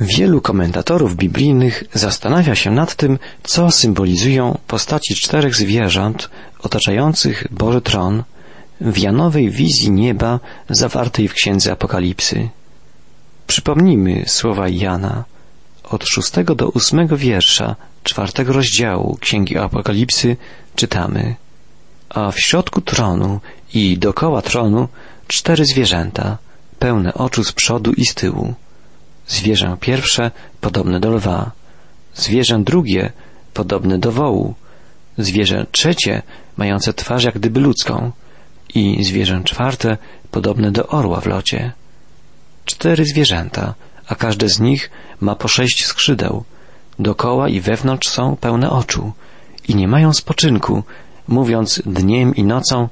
Wielu komentatorów biblijnych zastanawia się nad tym, co symbolizują postaci czterech zwierząt otaczających Boży Tron w Janowej wizji nieba zawartej w Księdze Apokalipsy. Przypomnijmy słowa Jana od szóstego do ósmego wiersza czwartego rozdziału Księgi Apokalipsy czytamy A w środku tronu i dokoła tronu cztery zwierzęta, pełne oczu z przodu i z tyłu Zwierzę pierwsze podobne do lwa, zwierzę drugie podobne do wołu, zwierzę trzecie mające twarz jak gdyby ludzką i zwierzę czwarte podobne do orła w locie. Cztery zwierzęta, a każde z nich ma po sześć skrzydeł. Dokoła i wewnątrz są pełne oczu i nie mają spoczynku, mówiąc dniem i nocą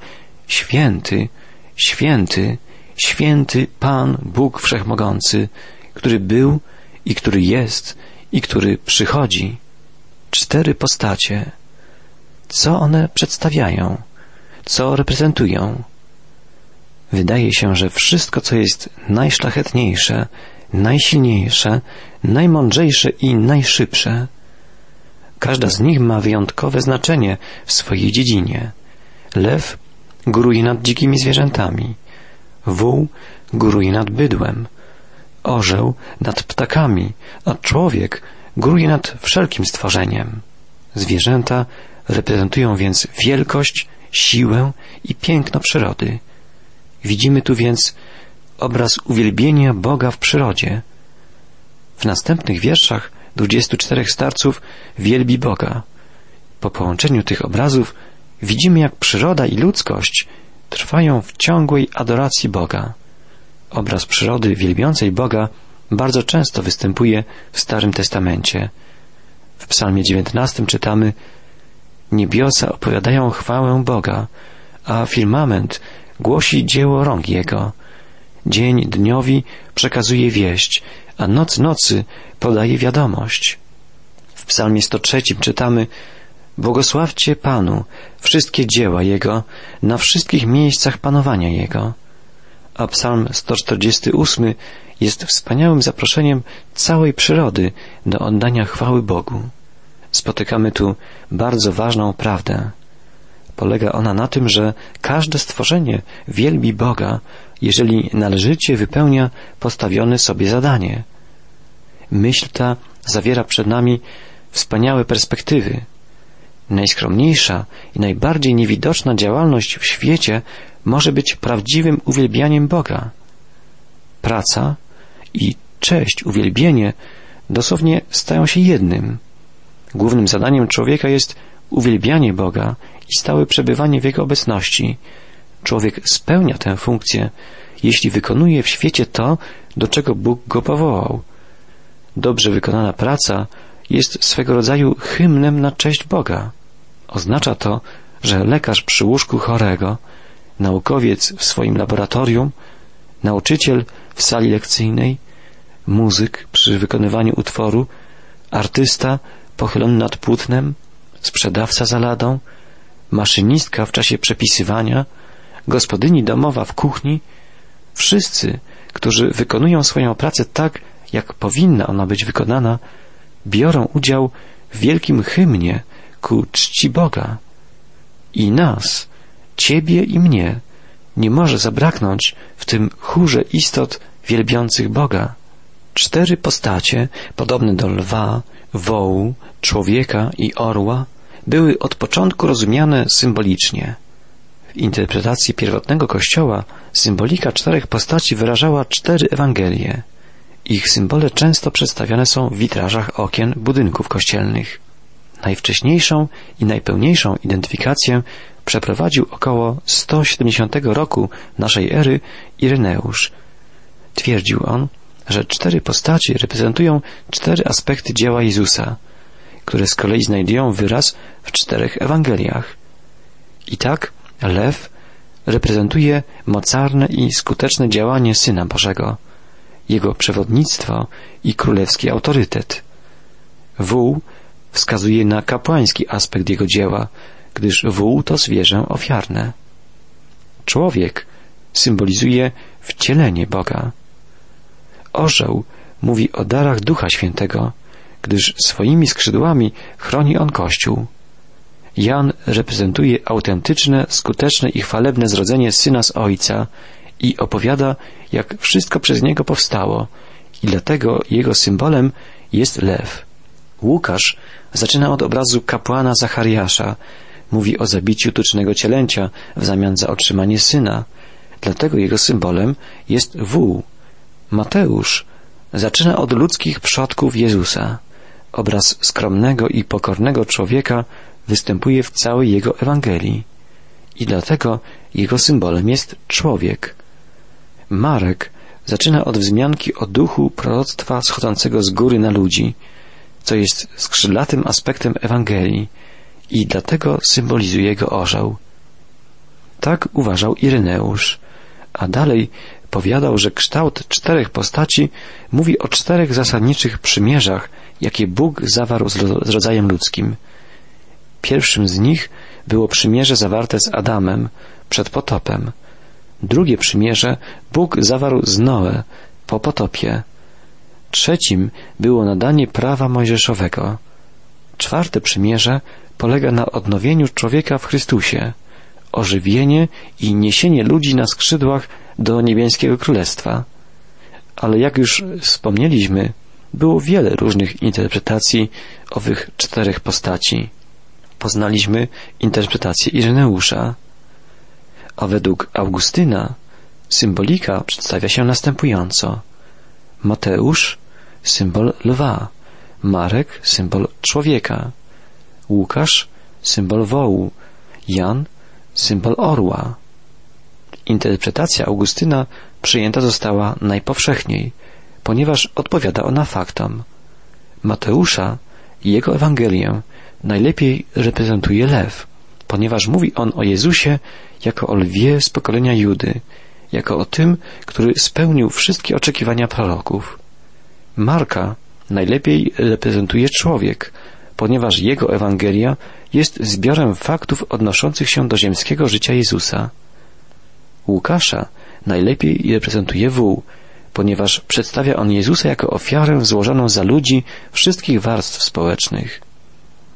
Święty, święty, święty Pan Bóg Wszechmogący, który był i który jest i który przychodzi. Cztery postacie. Co one przedstawiają? Co reprezentują? Wydaje się, że wszystko, co jest najszlachetniejsze, najsilniejsze, najmądrzejsze i najszybsze, każda z nich ma wyjątkowe znaczenie w swojej dziedzinie. Lew góruje nad dzikimi zwierzętami, wół góruje nad bydłem, orzeł nad ptakami, a człowiek góruje nad wszelkim stworzeniem. Zwierzęta reprezentują więc wielkość, siłę i piękno przyrody. Widzimy tu więc obraz uwielbienia Boga w przyrodzie. W następnych wierszach dwudziestu czterech starców wielbi Boga. Po połączeniu tych obrazów widzimy, jak przyroda i ludzkość trwają w ciągłej adoracji Boga. Obraz przyrody wielbiącej Boga bardzo często występuje w Starym Testamencie. W Psalmie 19 czytamy Niebiosa opowiadają chwałę Boga, a firmament głosi dzieło rąk Jego. Dzień dniowi przekazuje wieść, a noc nocy podaje wiadomość. W Psalmie 103 czytamy Błogosławcie Panu wszystkie dzieła Jego na wszystkich miejscach panowania Jego a psalm 148 jest wspaniałym zaproszeniem całej przyrody do oddania chwały Bogu. Spotykamy tu bardzo ważną prawdę. Polega ona na tym, że każde stworzenie wielbi Boga, jeżeli należycie wypełnia postawione sobie zadanie. Myśl ta zawiera przed nami wspaniałe perspektywy. Najskromniejsza i najbardziej niewidoczna działalność w świecie może być prawdziwym uwielbianiem Boga. Praca i cześć, uwielbienie dosłownie stają się jednym. Głównym zadaniem człowieka jest uwielbianie Boga i stałe przebywanie w Jego obecności. Człowiek spełnia tę funkcję, jeśli wykonuje w świecie to, do czego Bóg go powołał. Dobrze wykonana praca jest swego rodzaju hymnem na cześć Boga. Oznacza to, że lekarz przy łóżku chorego naukowiec w swoim laboratorium, nauczyciel w sali lekcyjnej, muzyk przy wykonywaniu utworu, artysta pochylony nad płótnem, sprzedawca za ladą, maszynistka w czasie przepisywania, gospodyni domowa w kuchni, wszyscy, którzy wykonują swoją pracę tak, jak powinna ona być wykonana, biorą udział w wielkim hymnie ku czci Boga i nas, Ciebie i mnie nie może zabraknąć w tym chórze istot wielbiących Boga. Cztery postacie, podobne do lwa, wołu, człowieka i orła, były od początku rozumiane symbolicznie. W interpretacji pierwotnego Kościoła symbolika czterech postaci wyrażała cztery Ewangelie. Ich symbole często przedstawiane są w witrażach okien budynków kościelnych. Najwcześniejszą i najpełniejszą identyfikację przeprowadził około 170 roku naszej ery Ireneusz. Twierdził on, że cztery postacie reprezentują cztery aspekty dzieła Jezusa, które z kolei znajdują wyraz w czterech Ewangeliach. I tak lew reprezentuje mocarne i skuteczne działanie Syna Bożego, jego przewodnictwo i królewski autorytet. Wół wskazuje na kapłański aspekt jego dzieła, gdyż wół to zwierzę ofiarne. Człowiek symbolizuje wcielenie Boga. Orzeł mówi o darach Ducha Świętego, gdyż swoimi skrzydłami chroni on Kościół. Jan reprezentuje autentyczne, skuteczne i chwalebne zrodzenie syna z ojca i opowiada, jak wszystko przez niego powstało, i dlatego jego symbolem jest lew. Łukasz zaczyna od obrazu kapłana Zachariasza, mówi o zabiciu tucznego cielęcia w zamian za otrzymanie syna, dlatego jego symbolem jest wół. Mateusz zaczyna od ludzkich przodków Jezusa. Obraz skromnego i pokornego człowieka występuje w całej jego Ewangelii i dlatego jego symbolem jest człowiek. Marek zaczyna od wzmianki o duchu proroctwa schodzącego z góry na ludzi, co jest skrzydlatym aspektem Ewangelii i dlatego symbolizuje go orzeł. Tak uważał Ireneusz, a dalej powiadał, że kształt czterech postaci mówi o czterech zasadniczych przymierzach, jakie Bóg zawarł z rodzajem ludzkim. Pierwszym z nich było przymierze zawarte z Adamem przed potopem. Drugie przymierze Bóg zawarł z Noe po potopie. Trzecim było nadanie prawa mojżeszowego. Czwarte przymierze polega na odnowieniu człowieka w Chrystusie, ożywienie i niesienie ludzi na skrzydłach do niebieskiego królestwa. Ale jak już wspomnieliśmy, było wiele różnych interpretacji owych czterech postaci. Poznaliśmy interpretację Ireneusza, a według Augustyna symbolika przedstawia się następująco. Mateusz symbol lwa, Marek symbol człowieka, Łukasz symbol wołu, Jan symbol orła. Interpretacja Augustyna przyjęta została najpowszechniej, ponieważ odpowiada ona faktom. Mateusza i jego Ewangelię najlepiej reprezentuje lew, ponieważ mówi on o Jezusie jako o lwie z pokolenia Judy, jako o tym, który spełnił wszystkie oczekiwania proroków. Marka najlepiej reprezentuje człowiek, ponieważ jego Ewangelia jest zbiorem faktów odnoszących się do ziemskiego życia Jezusa. Łukasza najlepiej reprezentuje wół, ponieważ przedstawia on Jezusa jako ofiarę złożoną za ludzi wszystkich warstw społecznych.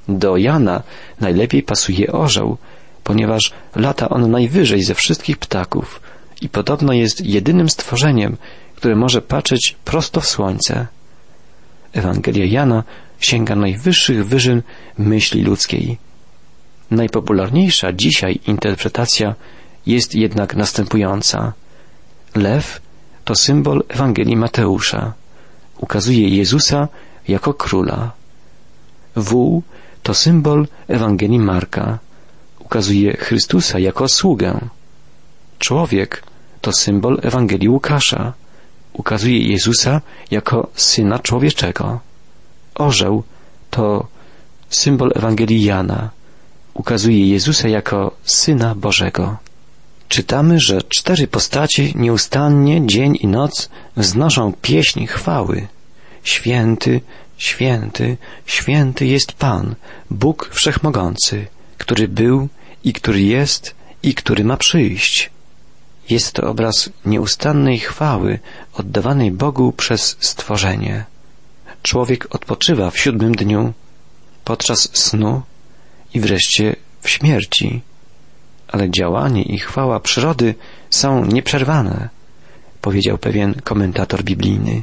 Do Jana najlepiej pasuje orzeł, ponieważ lata on najwyżej ze wszystkich ptaków i podobno jest jedynym stworzeniem, które może patrzeć prosto w słońce. Ewangelia Jana sięga najwyższych wyżyn myśli ludzkiej. Najpopularniejsza dzisiaj interpretacja jest jednak następująca. Lew to symbol Ewangelii Mateusza. Ukazuje Jezusa jako króla. Wół to symbol Ewangelii Marka. Ukazuje Chrystusa jako sługę. Człowiek to symbol Ewangelii Łukasza. Ukazuje Jezusa jako Syna Człowieczego. Orzeł to symbol Ewangelii Jana. Ukazuje Jezusa jako Syna Bożego. Czytamy, że cztery postaci nieustannie dzień i noc wznoszą pieśń chwały. Święty, święty, święty jest Pan, Bóg Wszechmogący, który był i który jest i który ma przyjść. Jest to obraz nieustannej chwały oddawanej Bogu przez stworzenie. Człowiek odpoczywa w siódmym dniu, podczas snu i wreszcie w śmierci. Ale działanie i chwała przyrody są nieprzerwane, powiedział pewien komentator biblijny.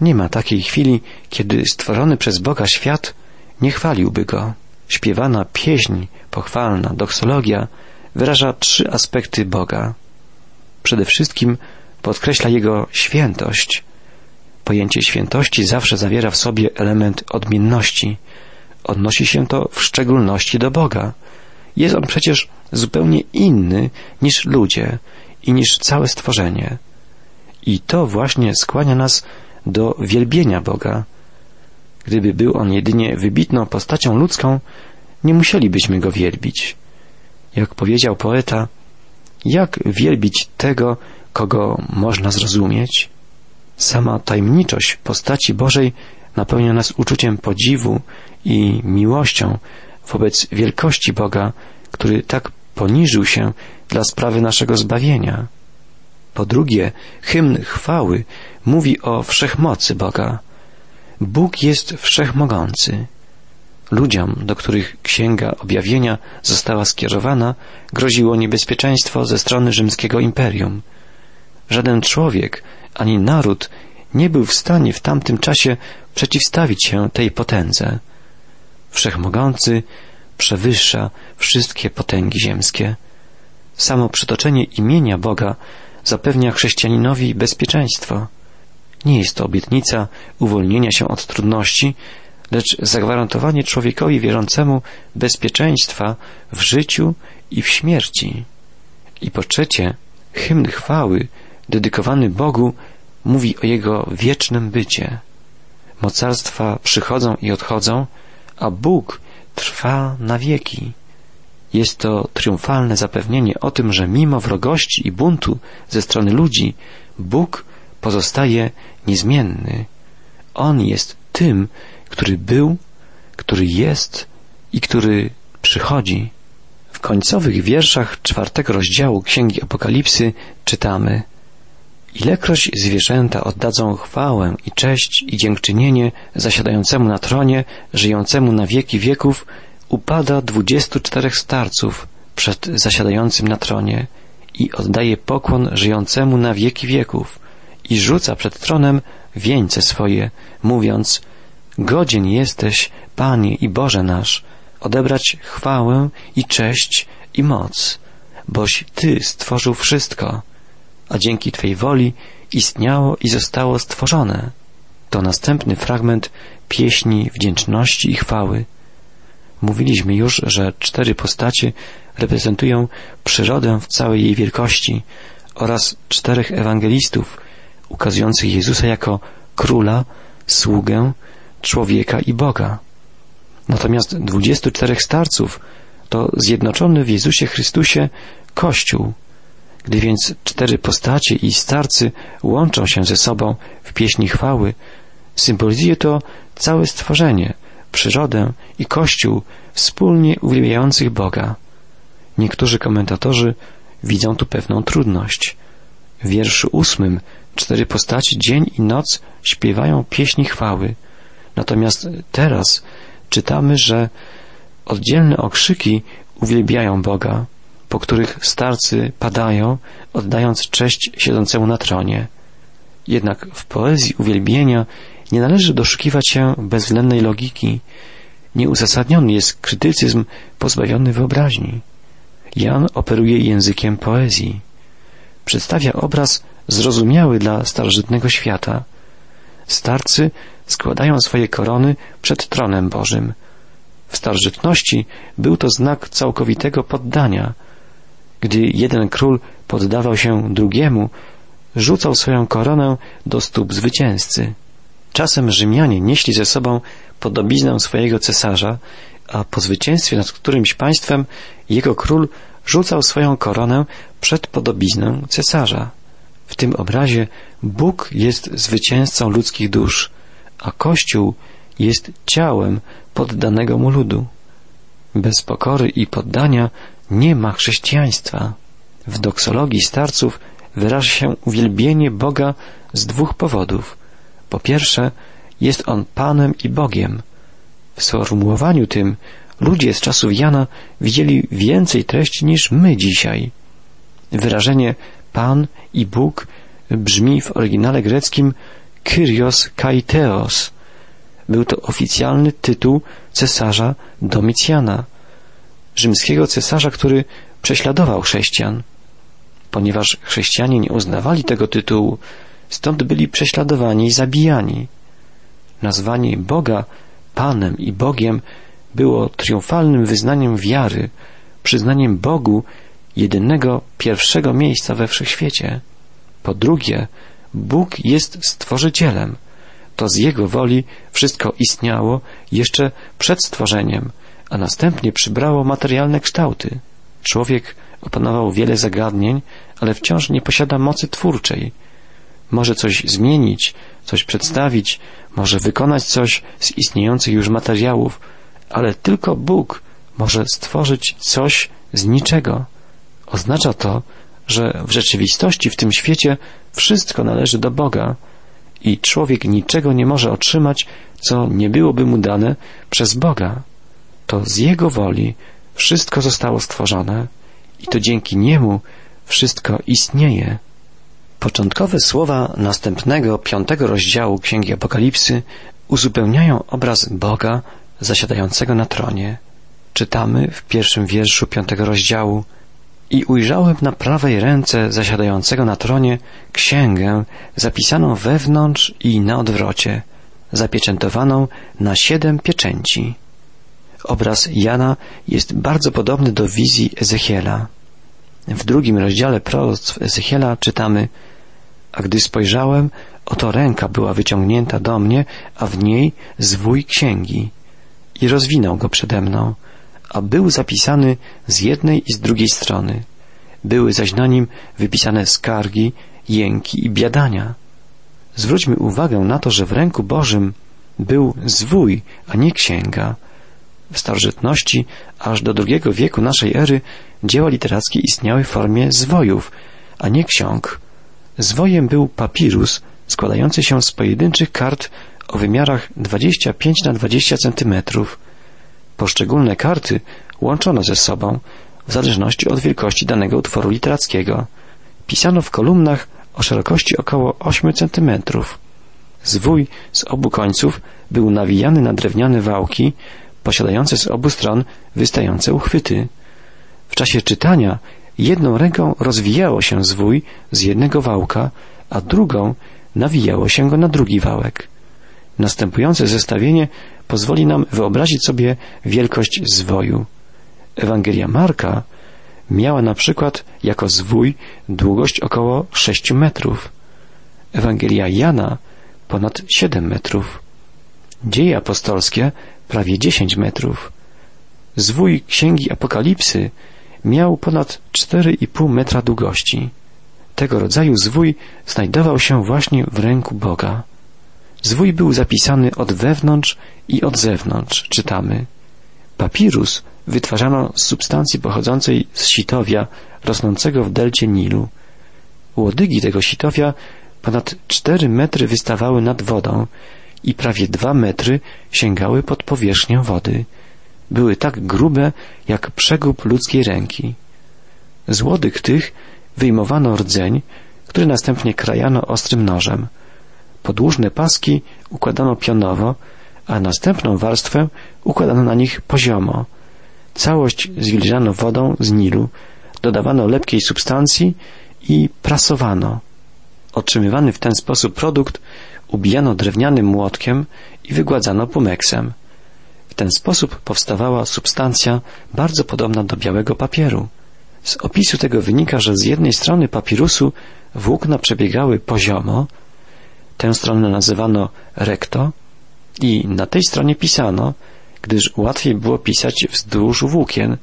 Nie ma takiej chwili, kiedy stworzony przez Boga świat nie chwaliłby Go. Śpiewana pieśń, pochwalna, doksologia wyraża trzy aspekty Boga. Przede wszystkim podkreśla Jego świętość. Pojęcie świętości zawsze zawiera w sobie element odmienności. Odnosi się to w szczególności do Boga. Jest on przecież zupełnie inny niż ludzie i niż całe stworzenie. I to właśnie skłania nas do wielbienia Boga. Gdyby był on jedynie wybitną postacią ludzką, nie musielibyśmy go wielbić. Jak powiedział poeta, jak wielbić tego, kogo można zrozumieć? Sama tajemniczość postaci Bożej napełnia nas uczuciem podziwu i miłością wobec wielkości Boga, który tak poniżył się dla sprawy naszego zbawienia. Po drugie, hymn chwały mówi o wszechmocy Boga. Bóg jest wszechmogący. Ludziom, do których księga objawienia została skierowana, groziło niebezpieczeństwo ze strony rzymskiego imperium. Żaden człowiek ani naród nie był w stanie w tamtym czasie przeciwstawić się tej potędze. Wszechmogący przewyższa wszystkie potęgi ziemskie. Samo przytoczenie imienia Boga zapewnia chrześcijaninowi bezpieczeństwo. Nie jest to obietnica uwolnienia się od trudności, lecz zagwarantowanie człowiekowi wierzącemu bezpieczeństwa w życiu i w śmierci. I po trzecie, hymn chwały dedykowany Bogu mówi o Jego wiecznym bycie. Mocarstwa przychodzą i odchodzą, a Bóg trwa na wieki. Jest to triumfalne zapewnienie o tym, że mimo wrogości i buntu ze strony ludzi, Bóg pozostaje niezmienny. On jest tym, który był, który jest i który przychodzi. W końcowych wierszach czwartego rozdziału Księgi Apokalipsy czytamy Ilekroć zwierzęta oddadzą chwałę i cześć i dziękczynienie zasiadającemu na tronie, żyjącemu na wieki wieków, upada dwudziestu czterech starców przed zasiadającym na tronie i oddaje pokłon żyjącemu na wieki wieków i rzuca przed tronem wieńce swoje, mówiąc Godzien jesteś, Panie i Boże nasz, odebrać chwałę i cześć i moc, boś Ty stworzył wszystko, a dzięki Twej woli istniało i zostało stworzone. To następny fragment pieśni wdzięczności i chwały. Mówiliśmy już, że cztery postacie reprezentują przyrodę w całej jej wielkości oraz czterech ewangelistów ukazujących Jezusa jako króla, sługę, człowieka i Boga. Natomiast dwudziestu czterech starców to zjednoczony w Jezusie Chrystusie Kościół. Gdy więc cztery postacie i starcy łączą się ze sobą w pieśni chwały, symbolizuje to całe stworzenie, przyrodę i Kościół wspólnie uwielbiających Boga. Niektórzy komentatorzy widzą tu pewną trudność. W wierszu ósmym cztery postaci dzień i noc śpiewają pieśni chwały, natomiast teraz czytamy, że oddzielne okrzyki uwielbiają Boga, po których starcy padają, oddając cześć siedzącemu na tronie. Jednak w poezji uwielbienia nie należy doszukiwać się bezwzględnej logiki. Nieuzasadniony jest krytycyzm pozbawiony wyobraźni. Jan operuje językiem poezji. Przedstawia obraz zrozumiały dla starożytnego świata. Starcy składają swoje korony przed tronem Bożym. W starożytności był to znak całkowitego poddania. Gdy jeden król poddawał się drugiemu, rzucał swoją koronę do stóp zwycięzcy. Czasem Rzymianie nieśli ze sobą podobiznę swojego cesarza, a po zwycięstwie nad którymś państwem jego król rzucał swoją koronę przed podobiznę cesarza. W tym obrazie Bóg jest zwycięzcą ludzkich dusz, a Kościół jest ciałem poddanego mu ludu. Bez pokory i poddania nie ma chrześcijaństwa. W doksologii starców wyraża się uwielbienie Boga z dwóch powodów. Po pierwsze, jest On Panem i Bogiem. W sformułowaniu tym ludzie z czasów Jana widzieli więcej treści niż my dzisiaj. Wyrażenie Pan i Bóg brzmi w oryginale greckim Kyrios Kaiteos. Był to oficjalny tytuł cesarza Domicjana, rzymskiego cesarza, który prześladował chrześcijan. Ponieważ chrześcijanie nie uznawali tego tytułu, stąd byli prześladowani i zabijani. Nazwanie Boga Panem i Bogiem było triumfalnym wyznaniem wiary, przyznaniem Bogu jedynego pierwszego miejsca we wszechświecie. Po drugie, Bóg jest stworzycielem. To z Jego woli wszystko istniało jeszcze przed stworzeniem, a następnie przybrało materialne kształty. Człowiek opanował wiele zagadnień, ale wciąż nie posiada mocy twórczej. Może coś zmienić, coś przedstawić, może wykonać coś z istniejących już materiałów, ale tylko Bóg może stworzyć coś z niczego. Oznacza to, że w rzeczywistości w tym świecie wszystko należy do Boga i człowiek niczego nie może otrzymać, co nie byłoby mu dane przez Boga. To z Jego woli wszystko zostało stworzone i to dzięki Niemu wszystko istnieje. Początkowe słowa następnego, piątego rozdziału Księgi Apokalipsy uzupełniają obraz Boga zasiadającego na tronie. Czytamy w pierwszym wierszu piątego rozdziału i ujrzałem na prawej ręce zasiadającego na tronie księgę zapisaną wewnątrz i na odwrocie, zapieczętowaną na siedem pieczęci. Obraz Jana jest bardzo podobny do wizji Ezechiela. W drugim rozdziale proroctw Ezechiela czytamy A gdy spojrzałem, oto ręka była wyciągnięta do mnie, a w niej zwój księgi. I rozwinął go przede mną a był zapisany z jednej i z drugiej strony. Były zaś na nim wypisane skargi, jęki i biadania. Zwróćmy uwagę na to, że w ręku Bożym był zwój, a nie księga. W starożytności aż do II wieku naszej ery dzieła literackie istniały w formie zwojów, a nie ksiąg. Zwojem był papirus składający się z pojedynczych kart o wymiarach 25 na 20 centymetrów. Poszczególne karty łączono ze sobą w zależności od wielkości danego utworu literackiego. Pisano w kolumnach o szerokości około 8 cm. Zwój z obu końców był nawijany na drewniane wałki, posiadające z obu stron wystające uchwyty. W czasie czytania jedną ręką rozwijało się zwój z jednego wałka, a drugą nawijało się go na drugi wałek. Następujące zestawienie pozwoli nam wyobrazić sobie wielkość zwoju. Ewangelia Marka miała na przykład jako zwój długość około 6 metrów. Ewangelia Jana ponad 7 metrów. Dzieje apostolskie prawie 10 metrów. Zwój Księgi Apokalipsy miał ponad 4,5 metra długości. Tego rodzaju zwój znajdował się właśnie w ręku Boga. Zwój był zapisany od wewnątrz i od zewnątrz, czytamy. Papirus wytwarzano z substancji pochodzącej z sitowia rosnącego w delcie Nilu. Łodygi tego sitowia ponad cztery metry wystawały nad wodą i prawie dwa metry sięgały pod powierzchnię wody. Były tak grube jak przegub ludzkiej ręki. Z łodyg tych wyjmowano rdzeń, który następnie krajano ostrym nożem. Podłużne paski układano pionowo, a następną warstwę układano na nich poziomo. Całość zwilżano wodą z Nilu, dodawano lepkiej substancji i prasowano. Otrzymywany w ten sposób produkt ubijano drewnianym młotkiem i wygładzano pumeksem. W ten sposób powstawała substancja bardzo podobna do białego papieru. Z opisu tego wynika, że z jednej strony papirusu włókna przebiegały poziomo, Tę stronę nazywano recto i na tej stronie pisano, gdyż łatwiej było pisać wzdłuż włókien.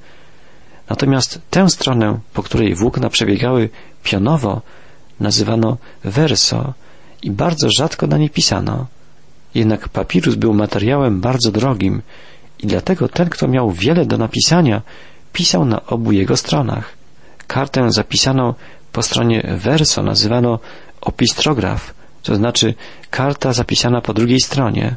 Natomiast tę stronę, po której włókna przebiegały pionowo, nazywano verso i bardzo rzadko na niej pisano. Jednak papirus był materiałem bardzo drogim i dlatego ten, kto miał wiele do napisania, pisał na obu jego stronach. Kartę zapisaną po stronie verso nazywano opistrograf, to znaczy karta zapisana po drugiej stronie.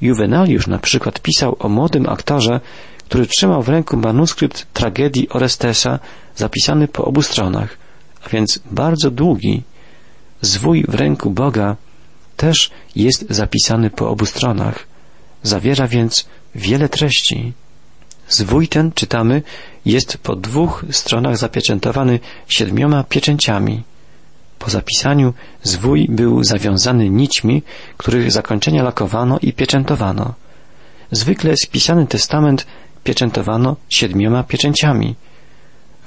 Juvenaliusz na przykład pisał o młodym aktorze, który trzymał w ręku manuskrypt tragedii Orestesa zapisany po obu stronach, a więc bardzo długi. Zwój w ręku Boga też jest zapisany po obu stronach. Zawiera więc wiele treści. Zwój ten, czytamy, jest po dwóch stronach zapieczętowany siedmioma pieczęciami. Po zapisaniu zwój był zawiązany nićmi, których zakończenia lakowano i pieczętowano. Zwykle spisany testament pieczętowano siedmioma pieczęciami.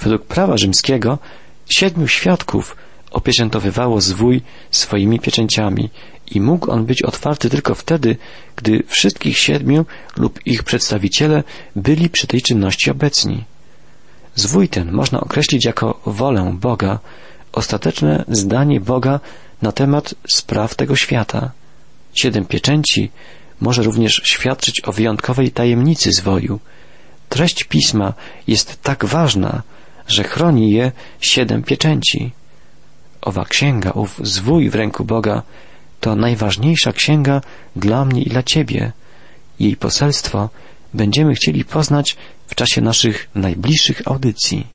Według prawa rzymskiego siedmiu świadków opieczętowywało zwój swoimi pieczęciami i mógł on być otwarty tylko wtedy, gdy wszystkich siedmiu lub ich przedstawiciele byli przy tej czynności obecni. Zwój ten można określić jako wolę Boga, ostateczne zdanie Boga na temat spraw tego świata. Siedem pieczęci może również świadczyć o wyjątkowej tajemnicy zwoju. Treść pisma jest tak ważna, że chroni je siedem pieczęci. Owa księga, ów zwój w ręku Boga, to najważniejsza księga dla mnie i dla Ciebie. Jej poselstwo będziemy chcieli poznać w czasie naszych najbliższych audycji.